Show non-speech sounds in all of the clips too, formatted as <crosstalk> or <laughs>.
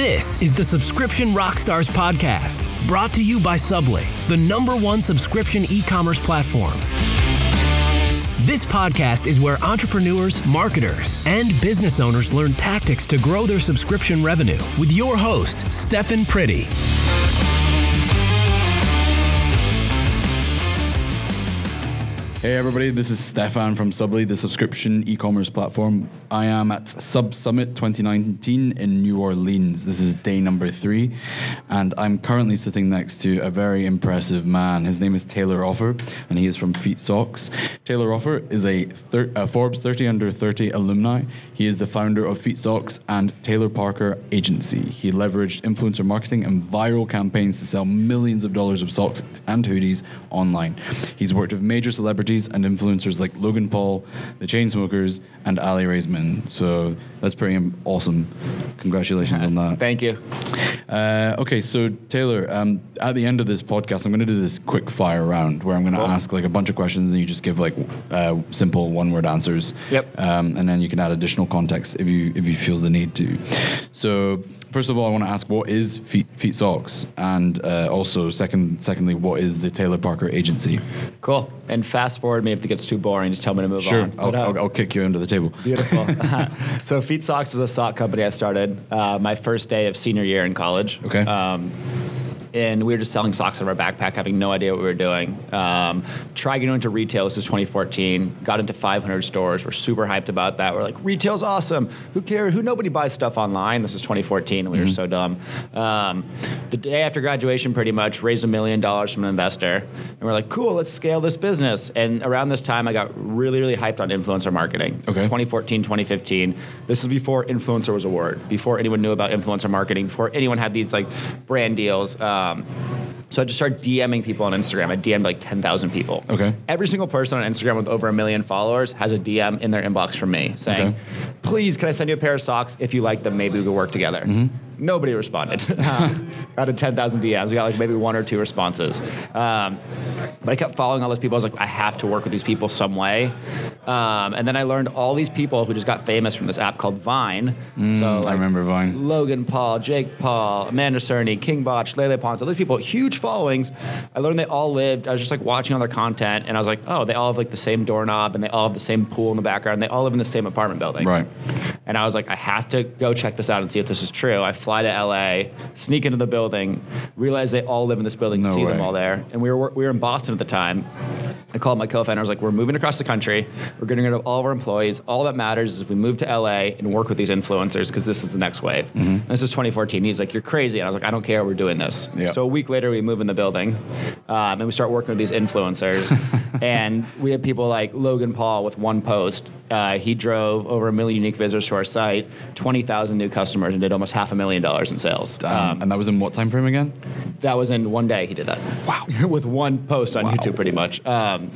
This is the Subscription Rockstars podcast, brought to you by Subbly, the number one subscription e commerce platform. This podcast is where entrepreneurs, marketers, and business owners learn tactics to grow their subscription revenue with your host, Stefan Pretty. Hey everybody, this is Stefan from Subbly, the subscription e-commerce platform. I am at Sub Summit 2019 in New Orleans. This is day number three, and I'm currently sitting next to a very impressive man. His name is Taylor Offer, and he is from Feat Socks. Taylor Offer is a, thir- a Forbes 30 under 30 alumni. He is the founder of Feat Socks and Taylor Parker Agency. He leveraged influencer marketing and viral campaigns to sell millions of dollars of socks and hoodies online. He's worked with major celebrities and influencers like Logan Paul, the Chainsmokers, and Aly Raisman. So that's pretty awesome. Congratulations on that. Thank you. Uh, okay, so Taylor, um, at the end of this podcast, I'm going to do this quick fire round where I'm going to Cool. ask like a bunch of questions and you just give like uh, simple one word answers. Yep. Um, and then you can add additional context if you if you feel the need to. So first of all, I want to ask what is Feat Feat Socks, and uh, also second secondly, what is the Taylor Parker Agency? Cool. And fast forward me if it gets too boring. Just tell me to move Sure, on. I'll, uh, I'll, I'll kick you under the table. Beautiful. <laughs> <laughs> so Feat Socks is a sock company I started uh, my first day of senior year in college. Okay. Um, and we were just selling socks out of our backpack, having no idea what we were doing. Um, tried getting into retail. This is 2014. Got into 500 stores. We're super hyped about that. We're like, retail's awesome. Who cares? Who nobody buys stuff online. This is 2014, and we were so dumb. Um, the day after graduation, pretty much raised a million dollars from an investor, and we're like, cool, let's scale this business. And around this time, I got really, really hyped on influencer marketing. Okay. 2014, 2015. This is before influencer was a word, before anyone knew about influencer marketing, before anyone had these like brand deals. Um, so I just started DMing people on Instagram. I DM'd like 10,000 people. Okay. Every single person on Instagram with over a million followers has a DM in their inbox from me saying, Okay. please, can I send you a pair of socks? If you like them, maybe we could work together. Nobody responded. Um, <laughs> <laughs> out of 10,000 DMs, we got like maybe one or two responses. Um, but I kept following all those people. I was like, I have to work with these people some way. Um, and then I learned all these people who just got famous from this app called Vine. so like remember Vine. Logan Paul, Jake Paul, Amanda Cerny, King Bach, Lele Pons, all these people, huge followings. I learned they all lived. I was just like watching all their content, and I was like, oh, they all have like the same doorknob, and they all have the same pool in the background. They all live in the same apartment building. Right. And I was like, I have to go check this out and see if this is true. I fly to LA, sneak into the building, realize they all live in this building, No see them all there. And we were we were in Boston at the time. I called my co-founder. I was like, "We're moving across the country. We're getting rid of all of our employees. All that matters is if we move to LA and work with these influencers because this is the next wave." Mm-hmm. And this is 2014. He's like, "You're crazy," and I was like, "I don't care. We're doing this." Yeah. So a week later, we move in the building, um, and we start working with these influencers. <laughs> and we had people like Logan Paul with one post. Uh, he drove over a million unique visitors to our site, 20,000 new customers, and did almost half a million dollars in sales. Um, and that was in what time frame again? That was in one day he did that. Wow. <laughs> With one post on YouTube, pretty much. Um,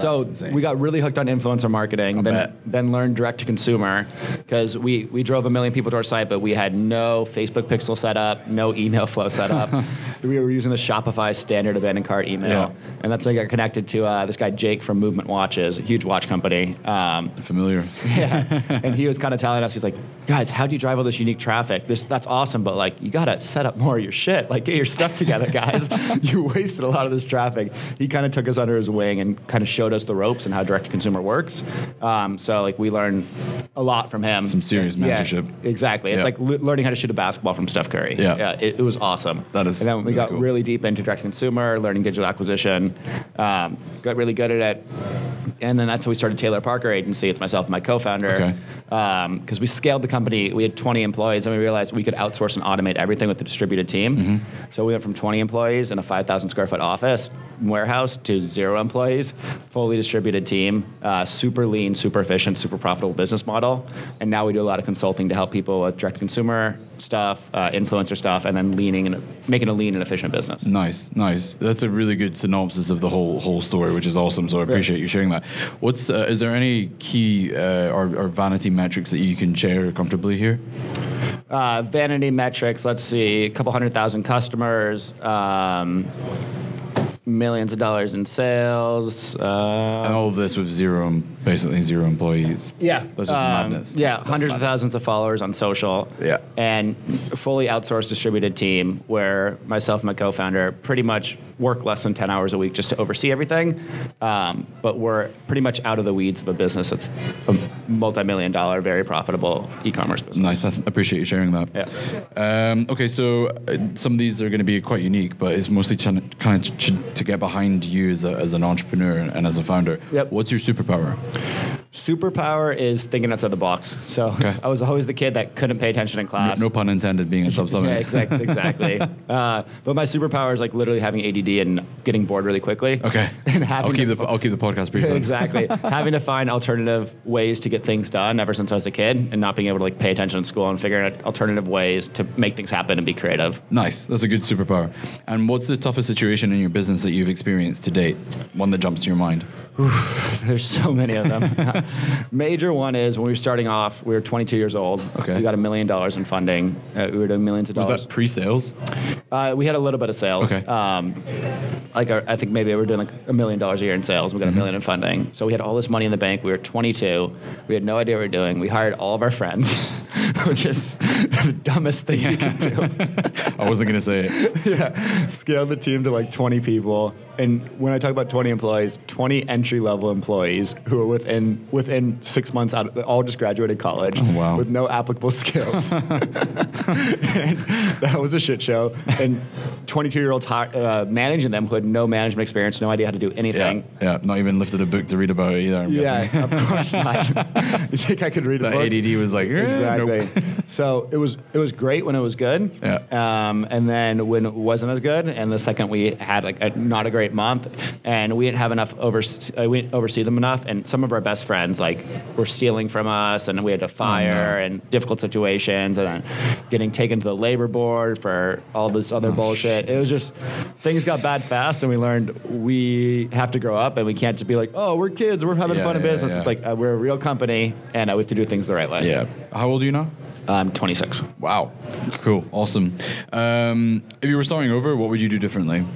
so insane. we got really hooked on influencer marketing, then, bet. then learned direct to consumer because we, we drove a million people to our site, but we had no Facebook pixel set up, no email <laughs> flow set up. <laughs> we were using the Shopify standard abandoned cart email. Yeah. And that's how I got connected to uh, this guy, Jake from Movement Watches, a huge watch company. Um, Familiar. <laughs> yeah. and he was kind of telling us, he's like, guys, how do you drive all this unique traffic? This that's awesome, but like you gotta set up more of your shit. Like get your stuff together, guys. you wasted a lot of this traffic. He kind of took us under his wing and kind of showed us the ropes and how direct to consumer works. Um, so like we learned a lot from him. Some serious Yeah, mentorship. exactly. It's Yeah. like le- learning how to shoot a basketball from Steph Curry. Yeah. it, it was awesome. That is And then we really got cool. really deep into direct to consumer, learning digital acquisition. Um, got really good at it. And then that's how we started Taylor Parker Agency. It's myself and my co-founder. Okay. Because we scaled the company, we had 20 employees, and we realized we could outsource and automate everything with a distributed team. Mm-hmm. So we went from 20 employees in a 5,000 square foot office warehouse to zero employees, fully distributed team, uh, super lean, super efficient, super profitable business model. And now we do a lot of consulting to help people with direct consumer stuff, uh, influencer stuff, and then leaning and making a lean and efficient business. Nice, nice. That's a really good synopsis of the whole whole story, which is awesome. So I appreciate you sharing that. What's uh, is there any key uh, or, or vanity metrics that you can share comfortably here? Uh, vanity metrics, let's see, a couple hundred thousand customers, um, millions of dollars in sales. Uh, And all of this with zero, basically zero employees. yeah, That's just Um, madness. Yeah, That's hundreds of thousands of followers on social. Yeah. and fully outsourced distributed team where myself and my co-founder pretty much work less than ten hours a week just to oversee everything. Um, but we're pretty much out of the weeds of a business that's a multi-million dollar, very profitable e-commerce business. Nice. I th- appreciate you sharing that. Yeah. Um, okay, so uh, some of these are going to be quite unique, but it's mostly to, kind of to, to get behind you as, a, as an entrepreneur and as a founder. Yep. What's your superpower? Superpower is thinking outside the box. So Okay. I was always the kid that couldn't pay attention in class. no pun intended, being a sub <laughs> Yeah, exactly. exactly. <laughs> uh, but my superpower is like literally having ADD and getting bored really quickly. Okay. <laughs> And having I'll keep to the I'll keep the podcast brief. exactly. Having to find alternative ways to get things done ever since I was a kid and not being able to like pay attention in school and figuring out alternative ways to make things happen and be creative. Nice. That's a good superpower. And what's the toughest situation in your business that you've experienced to date? One that jumps to your mind. There's so many of them. <laughs> Major one is when we were starting off, we were 22 years old. Okay. We got a million dollars in funding. Uh, we were doing millions of dollars. Was that pre-sales? Uh, we had a little bit of sales. Okay. Um, like our, I think maybe we were doing like a million dollars a year in sales. We got Mm-hmm. a million in funding. So we had all this money in the bank. We were 22. We had no idea what we were doing. We hired all of our friends, <laughs> which is <laughs> the dumbest thing you can do. I wasn't going to say it. yeah. Scaled the team to like 20 people. And when I talk about 20 employees, 20 entry level employees who are within within six months out, of, all just graduated college Oh, wow. with no applicable skills. <laughs> <laughs> that was a shit show. And 22 year olds uh, managing them who had no management experience, no idea how to do anything. yeah. Not even lifted a book to read about it either. I'm guessing. Yeah, of course not. <laughs> you think I could read a book? ADD was like, eh, Exactly. nope. so it was it was great when it was good. Yeah. Um, and then when it wasn't as good, and the second we had like a, not a great month, and we didn't have enough over uh, we didn't oversee them enough, and some of our best friends like were stealing from us, and we had to fire, and difficult situations, and then getting taken to the labor board for all this other bullshit. It was just things got bad fast, and we learned we have to grow up, and we can't just be like, oh, we're kids, we're having Yeah, fun in yeah, business. yeah. It's like uh, we're a real company, and uh, we have to do things the right way. Yeah. How old are you now? I'm 26. Wow. Cool. Awesome. Um, if you were starting over, what would you do differently?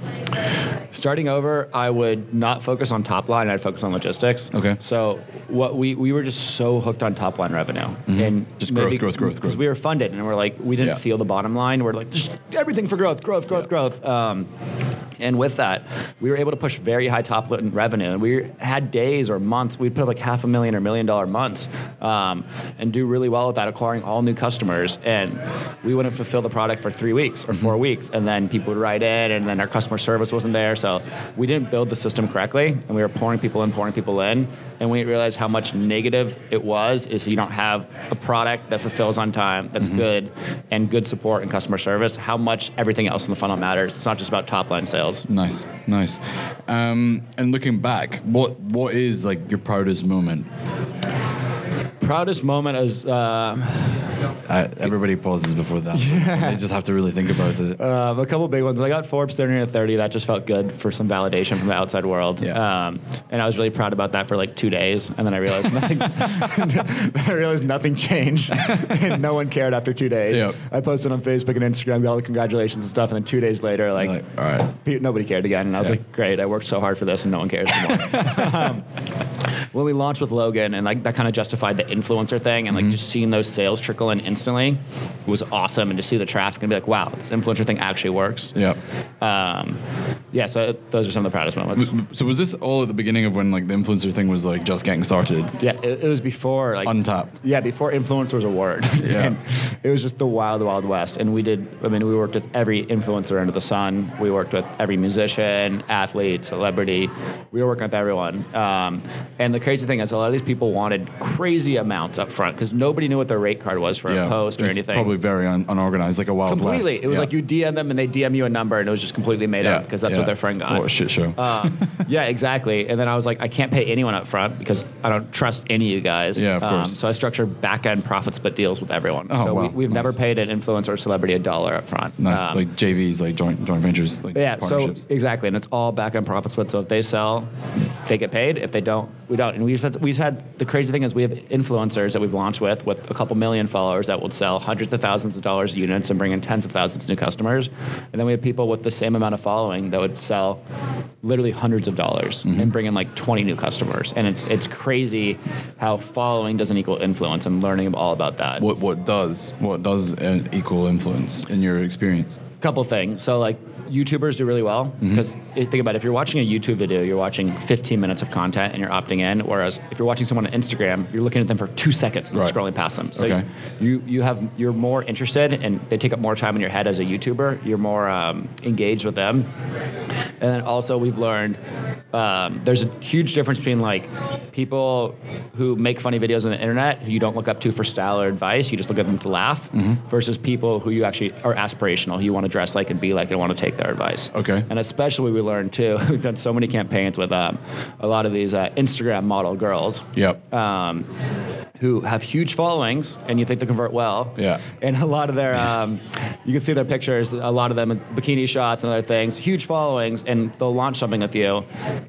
Starting over, I would not focus on top line. I'd focus on logistics. Okay. So what we we were just so hooked on top line revenue and Mm-hmm. Just growth, growth, growth, because we were funded and we're like we didn't Yeah. feel the bottom line. We're like just everything for growth, growth, growth, growth. Um, and with that, we were able to push very high top line revenue. And we had days or months we'd put up like half a million or million dollar months um, and do really well with that, acquiring all new customers. And we wouldn't fulfill the product for three weeks or Mm-hmm. four weeks, and then people would write in, and then our customer service wasn't there. So we didn't build the system correctly, and we were pouring people in, pouring people in, and we realized how much negative it was if you don't have a product that fulfills on time, that's Mm-hmm. good, and good support and customer service. How much everything else in the funnel matters. It's not just about top line sales. Nice, nice. Um, and looking back, what what is like your proudest moment? Proudest moment is. Uh, Uh, everybody pauses before that. <laughs> So they just have to really think about it. Um, a couple big ones. When I got Forbes 30 under 30, that just felt good for some validation from the outside world. Yeah. Um, and I was really proud about that for like two days, and then I realized nothing. <laughs> I realized nothing changed, <laughs> and no one cared after two days. Yep. I posted on Facebook and Instagram, all the congratulations and stuff, and then two days later, like, like, all right. nobody cared again, and I was Yeah. like, great, I worked so hard for this, and no one cares anymore. um, when we launched with Logan, and like that kind of justified the influencer thing, and like just seeing those sales trickle in instantly was awesome, and to see the traffic and be like, wow, this influencer thing actually works. Yeah. Um, yeah, so those are some of the proudest moments. So was this all at the beginning of when like the influencer thing was like just getting started? Yeah, it, it was before like Untapped. Yeah, before influencer was a word. <laughs> Yeah. it was just the wild, wild west. And we did. I mean, we worked with every influencer under the sun. We worked with every musician, athlete, celebrity. We were working with everyone. Um, and the crazy thing is, a lot of these people wanted crazy amounts up front because nobody knew what their rate card was for a post or anything. Probably very un- unorganized, like a wild completely. west. It was Yeah. like you DM them and they DM you a number, and it was just completely made Yeah, up because that's yeah. what their friend got. What a shit show. Uh, <laughs> yeah, exactly. And then I was like, I can't pay anyone up front because I don't trust any of you guys. Yeah, of course. so I structured back end profits but deals with everyone. Oh, so wow. we, we've never paid an influencer or celebrity a dollar up front. nice, Um, like JVs, like joint joint ventures, like yeah, so exactly, and it's all back end profits. But So if they sell, they get paid. If they don't, we don't. And we've had, we've had the crazy thing is we have influencers that we've launched with with a couple million followers that will sell hundreds of thousands of dollars of units and bring in tens of thousands of new customers. And then we have people with the same amount of following that would sell literally hundreds of dollars and bring in like 20 new customers. And it, it's crazy how following doesn't equal influence and learning all about that. What what does what does uh, equal influence in your experience? A couple things. So like YouTubers do really well Mm-hmm. because think about it, if you're watching a YouTube video, you're watching 15 minutes of content and you're opting in. Whereas if you're watching someone on Instagram, you're looking at them for two seconds and Right. scrolling past them. So Okay. you you have you're more interested and they take up more time in your head as a YouTuber. You're more um, engaged with them. And then also we've learned um, there's a huge difference between like people who make funny videos on the internet who you don't look up to for style or advice. You just look at them to laugh Mm-hmm. versus people who you actually are aspirational, who you want to dress like and be like and want to take their advice. Okay. And especially we learned too, <laughs> we've done so many campaigns with um, a lot of these uh, Instagram model girls Yep. um, who have huge followings and you think they convert well. Yeah. And a lot of their, um, you can see their pictures, a lot of them in bikini shots and other things, huge followings, and they'll launch something with you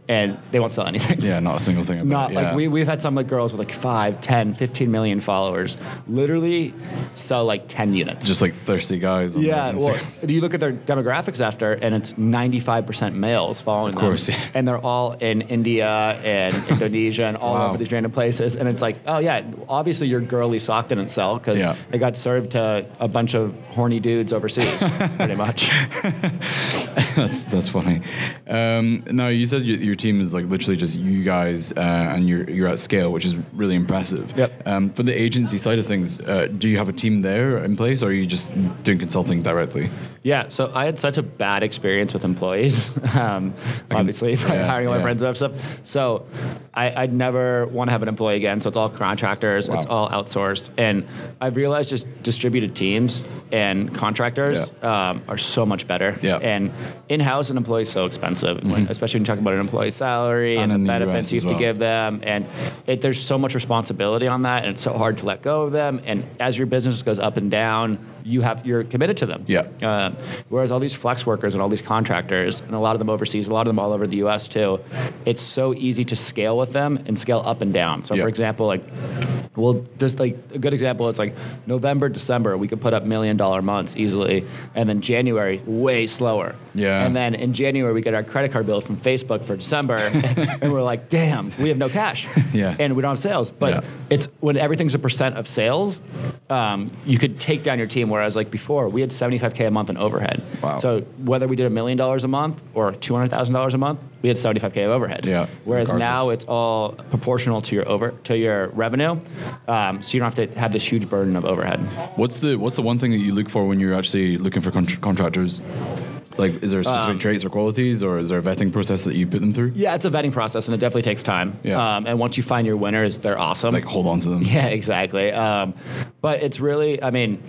and they won't sell anything. yeah, not a single thing about Not it. like we, we've had some like girls with like 5, 10, 15 million followers literally sell like 10 units. just like thirsty guys. On Yeah, well, you look at their demographics after, and it's 95% males following them. Of course, them. yeah. And they're all in India and Indonesia and all Wow. over these random places. And it's like, oh, yeah, obviously your girly sock didn't sell because Yeah. it got served to a bunch of horny dudes overseas, <laughs> pretty much. <laughs> that's that's funny. Um, now you said your, your team is like literally just you guys, uh, and you're you're at scale, which is really impressive. Yep. Um, for the agency side of things, uh, do you have a team there in place, or are you just doing consulting directly? Yeah, so I had such a bad experience with employees, <laughs> um, obviously, by yeah, hiring all my friends and stuff. So I, I'd never want to have an employee again. So it's all contractors, it's all outsourced. And I've realized just distributed teams and contractors um, are so much better. Yeah. Mm-hmm. And in house, an employee is so expensive, when, especially when you talk about an employee salary And and, the benefits you have to give them. And it, there's so much responsibility on that, and it's so hard to let go of them. And as your business goes up and down, you have you're committed to them. Yeah. Uh, whereas all these flex workers and all these contractors, and a lot of them overseas, a lot of them all over the U.S. too, it's so easy to scale with them and scale up and down. So, Yeah. for example, like, well, just like a good example, it's like November, December, we could put up million dollar months easily, and then January way slower. Yeah. And then in January we get our credit card bill from Facebook for December, <laughs> and we're like, damn, we have no cash. <laughs> Yeah. And we don't have sales, but Yeah. it's when everything's a percent of sales, um, you could take down your team. Whereas like before, we had 75k a month in overhead. Wow. So whether we did a million dollars a month or 200,000 dollars a month, we had 75k of overhead. Yeah, Whereas regardless. now it's all proportional to your over to your revenue, um, so you don't have to have this huge burden of overhead. What's the what's the one thing that you look for when you're actually looking for contr contractors? Like, is there specific Um, traits or qualities, or is there a vetting process that you put them through? Yeah, it's a vetting process, and it definitely takes time. Yeah. Um, and once you find your winners, they're awesome. Like, hold on to them. <laughs> Yeah, exactly. Um, but it's really, I mean,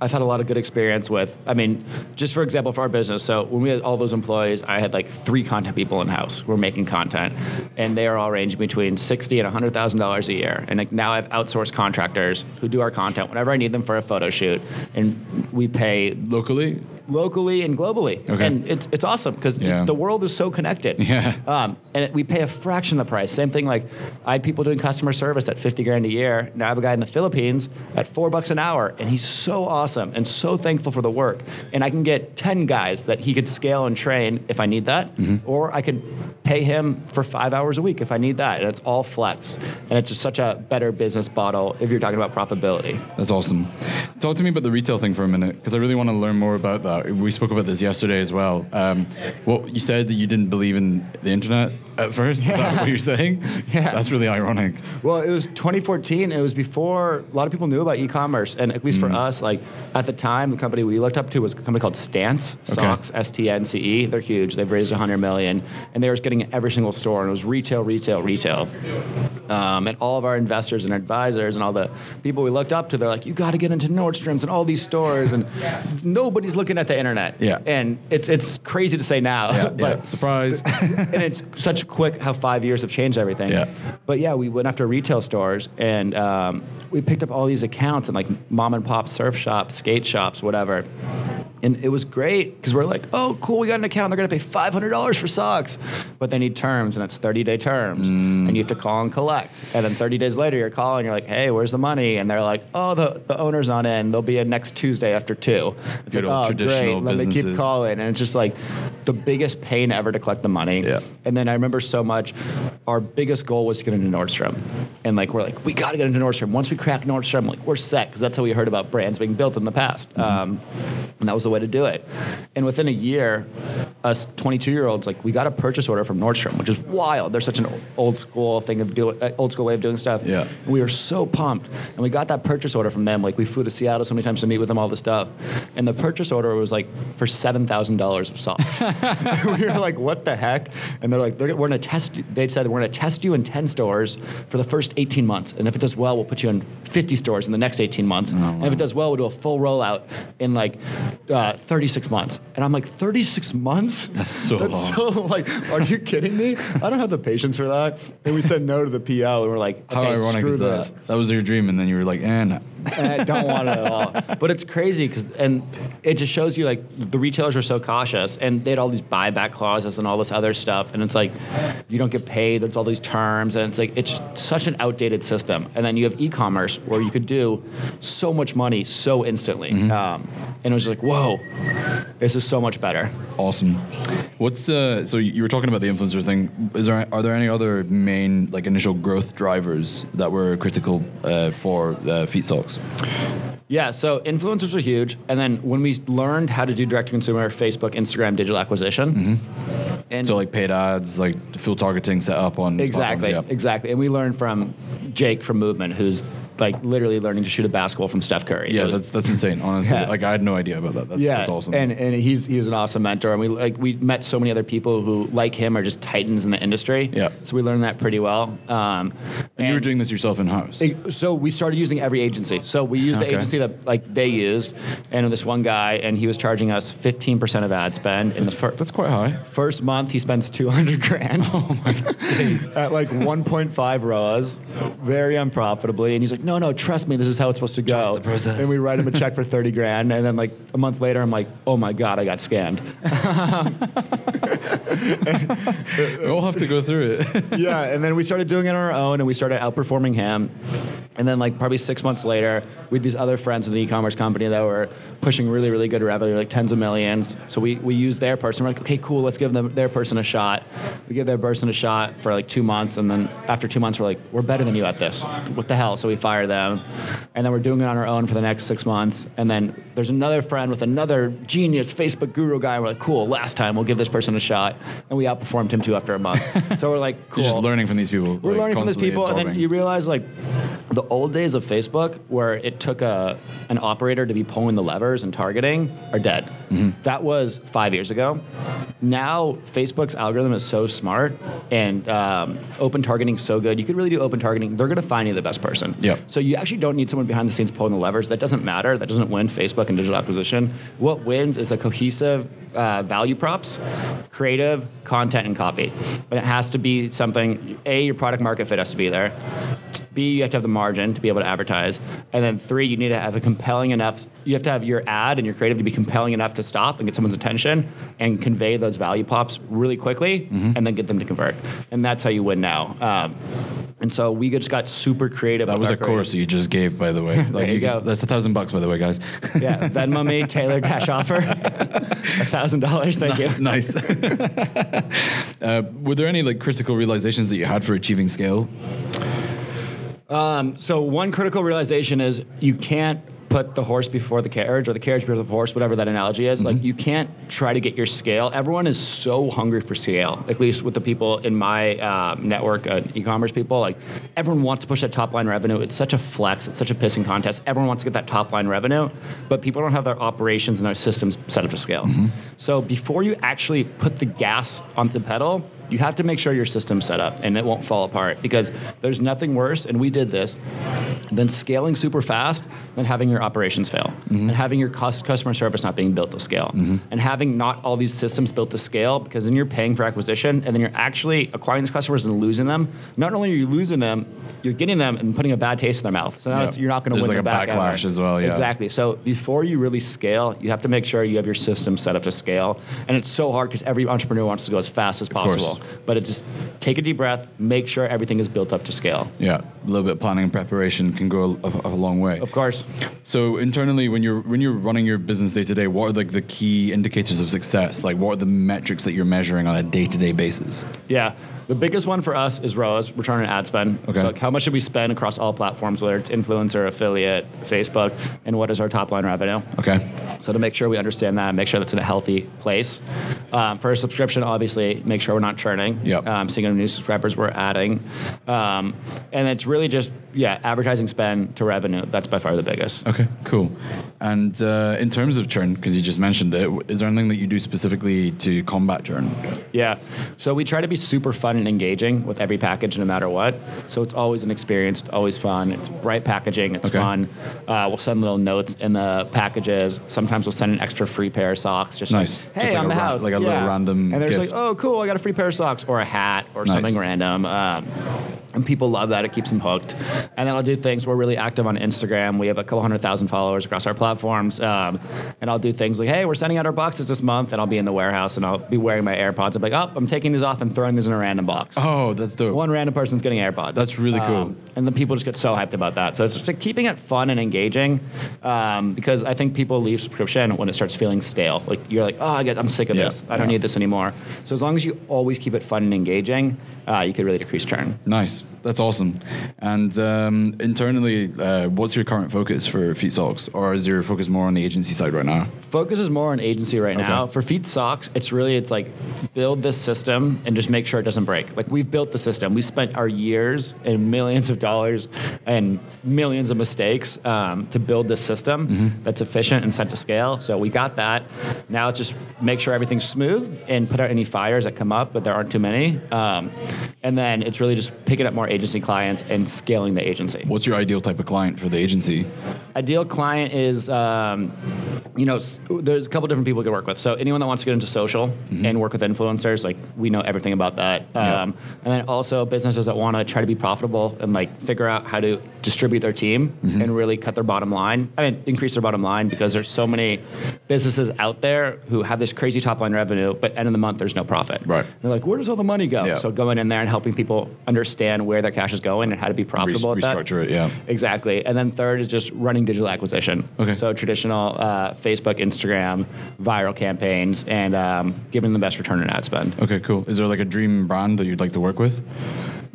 I've had a lot of good experience with, I mean, just for example, for our business. So when we had all those employees, I had like three content people in house who were making content, and they are all ranging between sixty and hundred thousand dollars a year. And like now I've outsourced contractors who do our content whenever I need them for a photo shoot, and we pay Locally, locally and globally. Okay. And it's it's awesome because Yeah. the world is so connected. <laughs> Yeah. Um, and it, we pay a fraction of the price. Same thing like I had people doing customer service at 50 grand a year. Now I have a guy in the Philippines at four bucks an hour, and he's so awesome and so thankful for the work. And I can get 10 guys that he could scale and train if I need that, Mm-hmm. or I could pay him for five hours a week if I need that. And it's all flex. And it's just such a better business model if you're talking about profitability. That's awesome. Talk to me about the retail thing for a minute, because I really want to learn more about that. We spoke about this yesterday as well. Um, well, you said that you didn't believe in the internet at first. Is that what you're saying? <laughs> Yeah. That's really ironic. Well, it was 2014. It was before a lot of people knew about e-commerce, and at least Mm. for us, like at the time, the company we looked up to was a company called Stance Socks, S T N C E. They're huge. They've raised 100 million, and they were getting every single store, and it was retail, retail, retail. Um, and all of our investors and advisors and all the people we looked up to, they're like, you got to get into Nordstrom's and all these stores, and nobody's looking at the internet. Yeah. And it's it's crazy to say now, Yeah, <laughs> but yeah. Surprise. <laughs> and it's such quick how five years have changed everything. Yeah. But yeah, we went after retail stores and um, we picked up all these accounts and like mom and pop surf shops, skate shops, whatever. And it was great because we're like, oh, cool, we got an account. They're going to pay $500 for socks. But they need terms, and it's 30 day terms. And you have to call and collect. And then 30 days later, you're calling, you're like, hey, where's the money? And they're like, oh, the, the owner's not in. They'll be in next Tuesday after two. It's Good like, old oh, traditional great. Let me keep calling. And it's just like the biggest pain ever to collect the money. Yeah. And then I remember so much, our biggest goal was to get into Nordstrom. And like, we're like, we got to get into Nordstrom. Once we crack Nordstrom, like, we're set because that's how we heard about brands being built in the past. Um, and that was the way to do it. And within a year, us 22 year olds, like, we got a purchase order from Nordstrom, which is wild. They're such an old school thing of doing, uh, old school way of doing stuff. Yeah. And we were so pumped. And we got that purchase order from them. Like, we flew to Seattle so many times to meet with them, all this stuff. And the purchase order was like for $7,000 of socks. <laughs> we were like, what the heck? And they're like, they're, we're going to test, they said, we're going to test you in 10 stores for the first 18 months. And if it does well, we'll put you in 50 stores in the next 18 months. And if it does well, we'll do a full rollout in like uh, 36 months. And I'm like, 36 months? That's so That's long. so <laughs> like, are you kidding me? I don't have the patience for that. And we said no to the PO, and we're like, okay, How ironic screw is this. that? That was your dream, and then you were like, eh, nah. And I don't want it at all. But it's crazy because, and it just shows you like the retailers are so cautious, and they had all these buyback clauses and all this other stuff, and it's like you don't get paid. There's all these terms, and it's like it's such an outdated system. And then you have e-commerce where you could do so much money so instantly, um, and it was like, whoa, this is so much better. Awesome. What's uh? So you were talking about the influencer thing. Is there are there any other main like initial growth drivers that were critical uh, for uh, Feat Socks? Yeah, so influencers are huge, and then when we learned how to do direct to consumer, Facebook, Instagram, digital acquisition, and So like paid ads, like full targeting set up on exactly, yeah. exactly, and we learned from Jake from Movement, who's like literally learning to shoot a basketball from Steph Curry. Yeah, was- that's that's insane. Honestly, Yeah. like I had no idea about that. That's, yeah, that's awesome. and and he's he was an awesome mentor, and we like we met so many other people who like him are just titans in the industry. Yeah. so we learned that pretty well. Um, And you were doing this yourself in house. So we started using every agency. So we used the Okay. agency that like they used, and this one guy, and he was charging us 15% of ad spend. In the fir- That's quite high. first month, he spends 200 grand. Oh my days! <laughs> At like 1.5 ROAS, very unprofitably. And he's like, "No, no, no, trust me, this is how it's supposed to go." Trust the process. And we write him a check for 30 grand, and then like a month later, I'm like, "Oh my god, I got scammed." <laughs> We all have to go through it. <laughs> yeah, and then we started doing it on our own, and we started outperforming him. And then, like probably six months later, we had these other friends in the e-commerce company that were pushing really, really good revenue, like tens of millions. So we we used their person. We're like, okay, cool, let's give them their person a shot. We give their person a shot for like two months, and then after two months, we're like, we're better than you at this. What the hell? So we fire them, and then we're doing it on our own for the next six months. And then there's another friend with another genius Facebook guru guy. We're like, cool, last time we'll give this person a shot, and we outperformed him too after a month. <laughs> so we're like, cool. You're just learning from these people. We're like, learning from these people, and then you realize like the old days of Facebook, where it took a an operator to be pulling the levers and targeting, are dead. Mm-hmm. That was five years ago. Now Facebook's algorithm is so smart, and um, open targeting so good. You could really do open targeting. They're going to find you the best person. Yep. So you actually don't need someone behind the scenes pulling the levers. That doesn't matter. That doesn't win Facebook and digital acquisition. What wins is a cohesive uh, value props, creative, content, and copy. But it has to be something. A, your product market fit has to be there. B, you have to have the margin to be able to advertise. And then three, you need to have a compelling enough, you have to have your ad and your creative to be compelling enough to stop and get someone's attention and convey those value props really quickly and then get them to convert. And that's how you win now. Um, and so we just got super creative. That was a course that you just gave, by the way. <laughs> Like There you could- go. That's a thousand bucks, by the way, guys. Yeah, Venmo me, Taylor Dash <laughs> offer, a thousand dollars. Thank you. nice. <laughs> uh, were there any like critical realizations that you had for achieving scale? So one critical realization is you can't put the horse before the carriage or the carriage before the horse, whatever that analogy is. Like you can't try to get your scale. Everyone is so hungry for scale. At least with the people in my um, network, uh, e-commerce people, like everyone wants to push that top line revenue. It's such a flex. It's such a pissing contest. Everyone wants to get that top line revenue, but people don't have their operations and their systems set up to scale. So before you actually put the gas on the pedal, you have to make sure your system's set up and it won't fall apart because there's nothing worse, and we did this, than scaling super fast than having your operations fail mm-hmm. and having your cost, customer service not being built to scale mm-hmm. and having not all these systems built to scale because then you're paying for acquisition and then you're actually acquiring these customers and losing them. Not only are you losing them, you're getting them and putting a bad taste in their mouth. So now it's, you're not going to win like back backlash as well, yeah. Exactly. So before you really scale, you have to make sure you have your system set up to scale. And it's so hard because every entrepreneur wants to go as fast as possible. But it just take a deep breath, make sure everything is built up to scale. Yeah, a little bit of planning and preparation can go a, a long way. Of course. So internally, when you're when you're running your business day to day, what are like the key indicators of success? Like, what are the metrics that you're measuring on a day to day basis? Yeah. The biggest one for us is ROAS, return on ad spend. Okay. So like how much should we spend across all platforms, whether it's influencer, affiliate, Facebook, and what is our top line revenue? Okay. So to make sure we understand that, make sure that's in a healthy place. Um, for a subscription, obviously, make sure we're not churning. Yep. Um, seeing new subscribers we're adding, um, and it's really just yeah, advertising spend to revenue. That's by far the biggest. Okay. Cool. And uh, in terms of churn, because you just mentioned it, is there anything that you do specifically to combat churn? Yeah. So we try to be super fun and engaging with every package, no matter what. So it's always an experience, always fun. It's bright packaging, it's Okay. fun. Uh, we'll send little notes in the packages. Sometimes we'll send an extra free pair of socks. Just Nice. like, hey, Just like on the ra- house. like a little random And there's like, oh, cool, I got a free pair of socks or a hat or Nice. something random. Um, and people love that. It keeps them hooked. And then I'll do things. We're really active on Instagram. We have a couple hundred thousand followers across our platforms. Um, and I'll do things like, hey, we're sending out our boxes this month. And I'll be in the warehouse and I'll be wearing my AirPods. I'm like, oh, I'm taking these off and throwing these in a random box. Oh, that's dope. One random person's getting AirPods. That's really cool. Um, and then people just get so hyped about that. So it's just like keeping it fun and engaging um, because I think people leave subscription when it starts feeling stale. Like you're like, oh, I get, I'm sick of Yeah, this. I don't yeah. need this anymore. So as long as you always keep it fun and engaging, uh, you could really decrease churn. Nice. That's awesome. And um, internally, uh, what's your current focus for Feat Socks, or is your focus more on the agency side right now? Focus is more on agency right now. For Feat Socks, it's really it's like build this system and just make sure it doesn't break. Like we've built the system. We spent our years and millions of dollars and millions of mistakes um, to build this system Mm-hmm. that's efficient and set to scale. So we got that. Now it's just make sure everything's smooth and put out any fires that come up, but there aren't too many. Um, and then it's really just picking up more agency clients and scaling the agency. What's your ideal type of client for the agency? Ideal client is, um, you know, there's a couple different people we could work with. So anyone that wants to get into social and work with influencers, like we know everything about that. Um, And then also businesses that want to try to be profitable and like figure out how to distribute their team and really cut their bottom line. I mean, increase their bottom line because there's so many businesses out there who have this crazy top line revenue, but end of the month there's no profit. Right. They're like, where does all the money go? Yeah. So going in there and helping people understand where their cash is going and how to be profitable. at that. restructure it, yeah. Exactly. And then third is just running digital acquisition. Okay. So traditional uh, Facebook, Instagram, viral campaigns, and um, giving them the best return on ad spend. Okay, cool. Is there like a dream brand that you'd like to work with?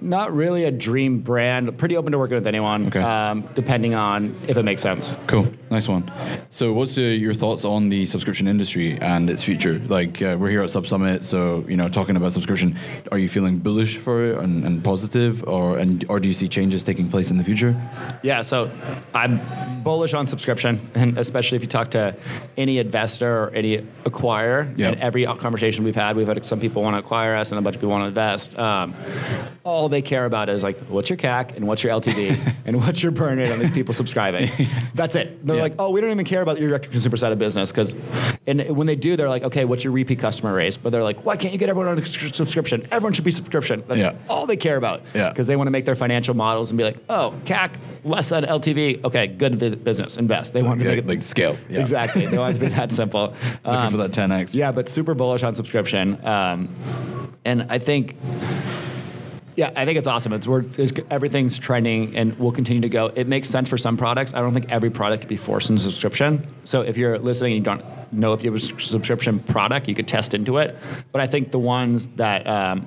Not really a dream brand. Pretty open to working with anyone, Okay. um, depending on if it makes sense. Cool, nice one. So, what's uh, your thoughts on the subscription industry and its future? Like, uh, we're here at Sub Summit, so you know, talking about subscription. Are you feeling bullish for it and, and positive, or and or do you see changes taking place in the future? Yeah, so I'm bullish on subscription, and especially if you talk to any investor or any acquirer. Yep. And every conversation we've had, we've had some people want to acquire us, and a bunch of people want to invest. Um, all they care about is like, what's your CAC and what's your LTV <laughs> and what's your burn rate on these people subscribing. <laughs> That's it. They're Yeah. like, oh, we don't even care about your direct consumer side of business because, and when they do, they're like, okay, what's your repeat customer race? But they're like, why can't you get everyone on a subscription? Everyone should be subscription. That's Yeah. all they care about. Yeah. Because they want to make their financial models and be like, oh, CAC less than LTV. Okay, good vi- business. Invest. They want to Yeah, make it like scale. Yeah. Exactly. They want to be that simple. <laughs> Looking Um, for that 10x. yeah, but super bullish on subscription. Um, and I think, yeah, I think it's awesome. It's, we're, it's everything's trending and will continue to go. It makes sense for some products. I don't think every product could be forced into subscription. So if you're listening and you don't know if you have a subscription product, you could test into it. But I think the ones that um,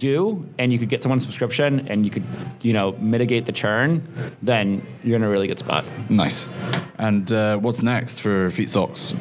do and you could get someone subscription and you could you know mitigate the churn then you're in a really good spot Nice. And uh, what's next for Feat Socks?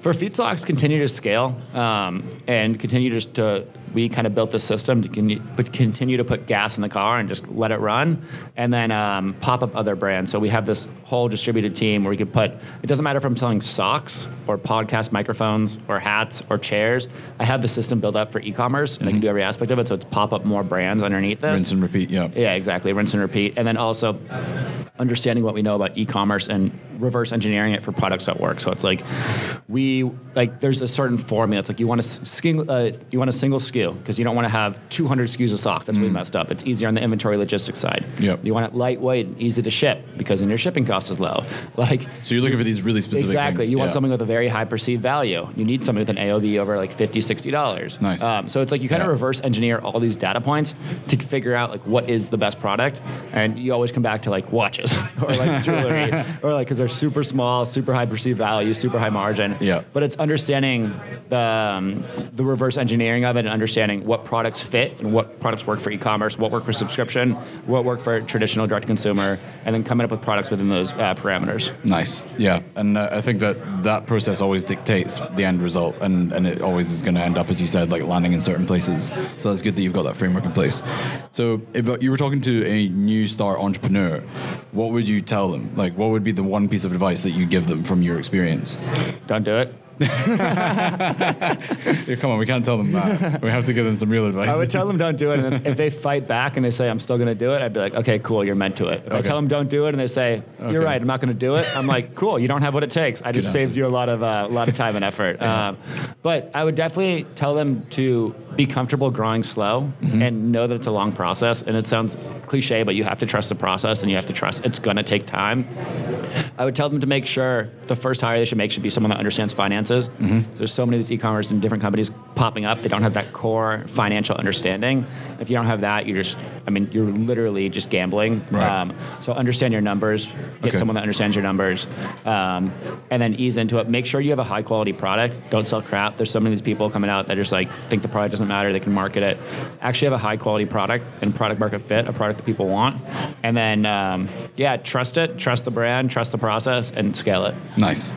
for feat socks continue to scale um, and continue just to we kind of built the system to continue to put gas in the car and just let it run, and then um, pop up other brands. So we have this whole distributed team where we could put. It doesn't matter if I'm selling socks or podcast microphones or hats or chairs. I have the system built up for e-commerce, and I can do every aspect of it. So it's pop up more brands underneath this. Rinse and repeat. Yeah. Yeah, exactly. Rinse and repeat. And then also understanding what we know about e-commerce and reverse engineering it for products that work. So it's like we like there's a certain formula. It's like you want a uh, you want a single SKU because you don't want to have 200 SKUs of socks. That's really messed up. It's easier on the inventory logistics side. Yep. You want it lightweight and easy to ship because then your shipping cost is low. <laughs> Like So you're looking for these really specific things. Exactly. things. You want Yeah. something with a very high perceived value. You need something with an AOV over like 50 $60. Nice. Um, so it's like you kind of Yeah. reverse engineer all these data points to figure out like what is the best product. And you always come back to like watches <laughs> or like jewelry <laughs> or like because they're super small, super high perceived value, super high margin. Yeah. But it's understanding the, um, the reverse engineering of it and understanding what products fit and what products work for e-commerce, what work for subscription, what work for traditional direct consumer, and then coming up with products within those uh, parameters. Nice. Yeah. And uh, I think that that process always dictates the end result, and, and it always is going to end up, as you said, like landing in certain places. So that's good that you've got that framework in place. So if you were talking to a new start entrepreneur, what would you tell them? Like, what would be the one piece of advice that you give them from your experience? Don't do it. <laughs> Yeah, come on, we can't tell them that. we have to give them some real advice. I would tell them don't do it, and if they <laughs> fight back and they say I'm still going to do it, I'd be like, okay, cool, you're meant to it. If I Okay. tell them don't do it and they say you're Okay. right, I'm not going to do it, I'm like, cool, you don't have what it takes. I just saved answer. you a lot of uh, a lot of time and effort. Um, but I would definitely tell them to be comfortable growing slow Mm-hmm. and know that it's a long process. And it sounds cliche, but you have to trust the process and you have to trust it's going to take time. I would tell them to make sure the first hire they should make should be someone that understands finances. Mm-hmm. There's so many of these e-commerce and different companies popping up. They don't have that core financial understanding. If you don't have that, you're just, I mean, you're literally just gambling. Right. Um, so understand your numbers. Get Okay. someone that understands your numbers, um, and then ease into it. Make sure you have a high quality product. Don't sell crap. There's so many of these people coming out that just like think the product doesn't matter. They can market it. Actually, have a high quality product and product market fit, a product that people want, and then um, yeah, trust it, trust the brand, trust the process, and scale it. Nice.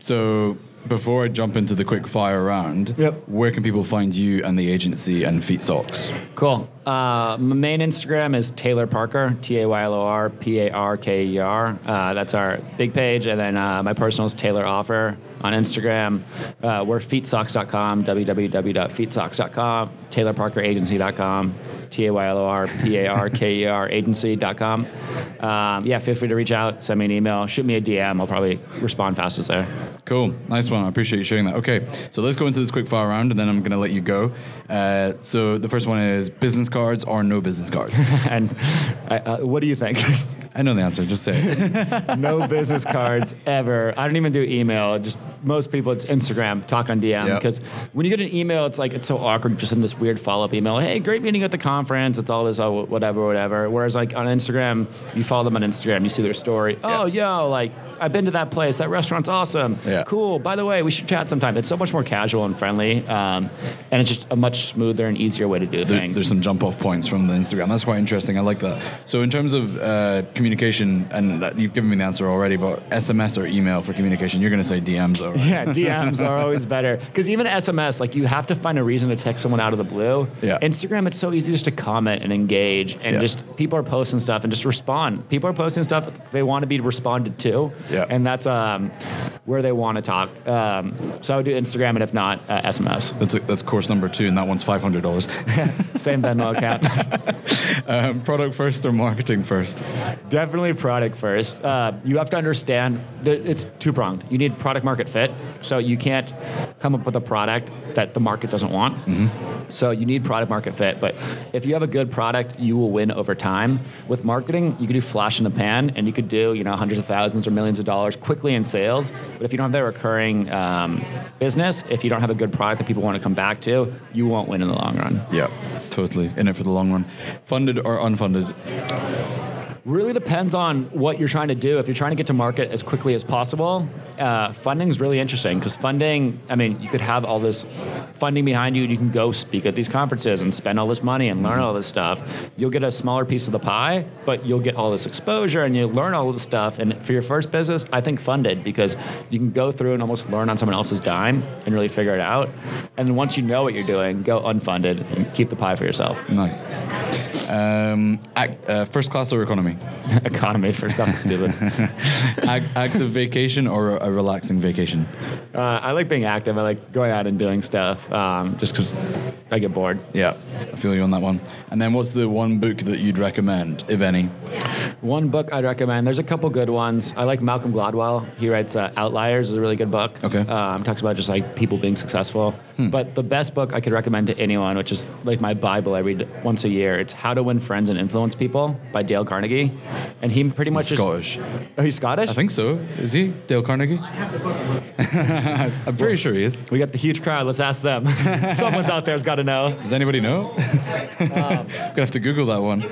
So before I jump into the quick fire round, Yep. where can people find you and the agency and Feat Socks? Cool. Uh, my main Instagram is Taylor Parker, T A Y L O R P A R K E R. Uh, that's our big page. And then uh, my personal is Taylor Offer on Instagram. Uh, we're featsocks.com, www.featsocks.com, taylorparkeragency.com, T A Y L O R P A R K E R agency.com. Um, yeah, feel free to reach out, send me an email, shoot me a DM. I'll probably respond fastest there. Cool. Nice one. I appreciate you sharing that. Okay. So let's go into this quick fire round and then I'm going to let you go. Uh, so the first one is business cards or no business cards? <laughs> and uh, uh, what do you think? <laughs> I know the answer. Just say it. <laughs> no business cards ever. I don't even do email. Just most people, it's Instagram, talk on DM. Yep. Because when you get an email, it's like it's so awkward. Just in this weird follow up email. Hey, great meeting at the conference. It's all this, oh, whatever, whatever. Whereas like on Instagram, you follow them on Instagram, you see their story. Oh, yo, like I've been to that place. That restaurant's awesome. Yeah. Cool. By the way, we should chat sometime. It's so much more casual and friendly, um, and it's just a much smoother and easier way to do There- things. there's some jump off points from the Instagram. That's quite interesting. I like that. So in terms of uh, communication, and you've given me the answer already, but SMS or email for communication, you're going to say DMs. Right. Yeah, DMs are always <laughs> better. Because even SMS, like you have to find a reason to text someone out of the blue. Yeah. Instagram, it's so easy just to comment and engage, and Yeah. just people are posting stuff and just respond. People are posting stuff they want to be responded to. Yeah. And that's um, where they want to talk. Um, so I would do Instagram, and if not, uh, SMS. That's, that's course number two, and that one's $500. <laughs> Same Venmo account. <laughs> um, product first or marketing first? Definitely product first. Uh, you have to understand that it's two pronged. You need product market fit, so you can't come up with a product that the market doesn't want. So you need product market fit. But if you have a good product, you will win over time. With marketing, you could do flash in the pan, and you could do you know hundreds of thousands or millions of dollars quickly in sales. But if you don't have that recurring um, business, if you don't have a good product that people want to come back to, you won't win in the long run. Yeah, totally. In it for the long run. Funded or unfunded? Really depends on what you're trying to do. If you're trying to get to market as quickly as possible, uh, funding is really interesting because funding, I mean, you could have all this funding behind you and you can go speak at these conferences and spend all this money and learn all this stuff. You'll get a smaller piece of the pie, but you'll get all this exposure and you learn all this stuff. And for your first business, I think funded because you can go through and almost learn on someone else's dime and really figure it out. And then once you know what you're doing, go unfunded and keep the pie for yourself. Nice. Um, act, uh, first class or economy? <laughs> Economy first class is stupid. <laughs> Active vacation or a relaxing vacation? Uh, I like being active. I like going out and doing stuff um, just because I get bored. Yeah, I feel you on that one. And then what's the one book that you'd recommend, if any? One book I'd recommend. There's a couple good ones. I like Malcolm Gladwell. He writes uh, Outliers. is a really good book. Okay. Um, talks about just like people being successful. But the best book I could recommend to anyone, which is like my Bible, I read once a year. It's How to Win Friends and Influence People by Dale Carnegie. And he pretty much He's just Scottish. Oh, he's Scottish. I think so. Is he? Dale Carnegie? I have the book. <laughs> I'm pretty sure he is. we got the huge crowd. Let's ask them. <laughs> Someone's out there's got to know. Does anybody know? I'm <laughs> gonna have to Google that one.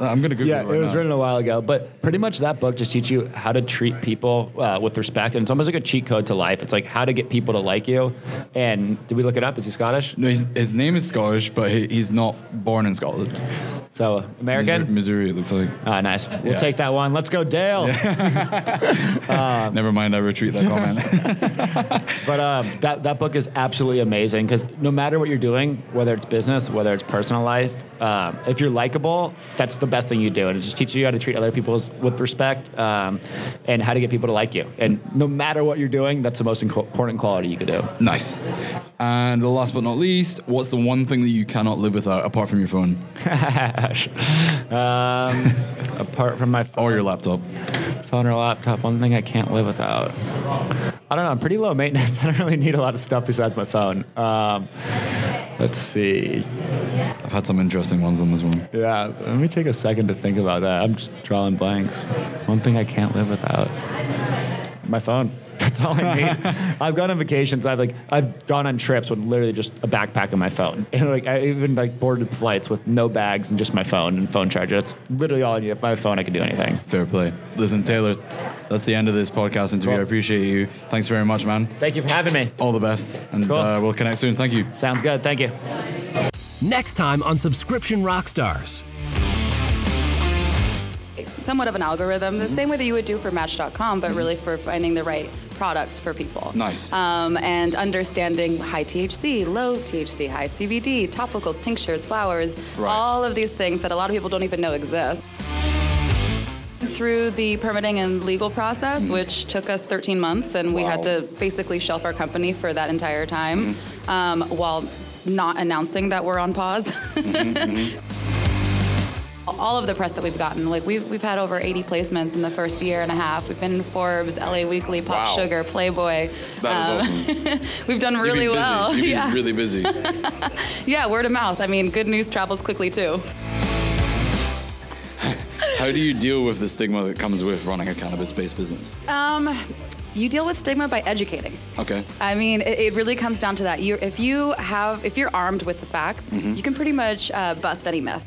I'm gonna Google Yeah, it. Right it was now. written a while ago, but pretty much that book just teaches you how to treat people uh, with respect, and it's almost like a cheat code to life. It's like how to get people to like you. And did we look it up? Is he Scottish? No, his, his name is Scottish, but he, he's not born in Scotland. So American. Missouri, Missouri, it looks like. Ah, nice. We'll Yeah. take that one. Let's go, Dale. <laughs> Never mind, I retreat that comment. <laughs> But um, that that book is absolutely amazing because no matter what you're doing, whether it's business, whether it's personal life, um, if you're likable, that's the best thing you do, and it just teaches you how to treat other people with respect um, and how to get people to like you. And no matter what you're doing, that's the most inco- important quality you could do. nice. And the last but not least, what's the one thing that you cannot live without apart from your phone <laughs> um, apart from my phone. or your laptop? phone or laptop, one thing I can't live without. I don't know. I'm pretty low maintenance. <laughs> I don't really need a lot of stuff besides my phone. Um, let's see. I've had some interesting ones on this one. Yeah, let me take a second to think about that. I'm just drawing blanks. One thing I can't live without. My phone. That's all I need. <laughs> I've gone on vacations. I've like I've gone on trips with literally just a backpack and my phone. <laughs> And like I even like boarded flights with no bags and just my phone and phone charger. That's literally all I need. If my phone, I can do anything. Fair play. Listen, Taylor, that's the end of this podcast interview. Cool. I appreciate you. Thanks very much, man. Thank you for having me. All the best. And Cool. uh, we'll connect soon. Thank you. Sounds good. Thank you. Next time on Subscription Rockstars. somewhat of an algorithm, the same way that you would do for Match.com, but really for finding the right products for people. Nice. Um, and understanding high THC, low THC, high CBD, topicals, tinctures, flowers, Right. all of these things that a lot of people don't even know exist. Through the permitting and legal process, which took us 13 months, and we had to basically shelf our company for that entire time um, while not announcing that we're on pause. <laughs> all of the press that we've gotten. Like we've, we've had over 80 placements in the first year and a half. We've been in Forbes, LA Weekly, Pop Wow. Sugar, Playboy. That is Um, awesome. <laughs> We've done really You've well. You've been yeah. really busy. <laughs> yeah, word of mouth. I mean, good news travels quickly too. <laughs> How do you deal with the stigma that comes with running a cannabis-based business? Um, you deal with stigma by educating. Okay. I mean, it, it really comes down to that. You, if you have, if you're armed with the facts, Mm-hmm. you can pretty much uh, bust any myth.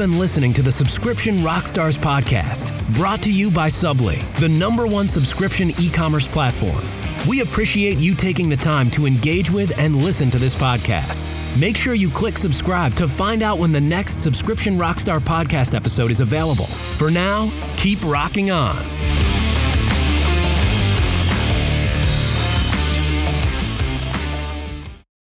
Been listening to the Subscription Rockstars podcast, brought to you by Subbly, the number one subscription e commerce platform. We appreciate you taking the time to engage with and listen to this podcast. Make sure you click subscribe to find out when the next Subscription Rockstar podcast episode is available. For now, keep rocking on.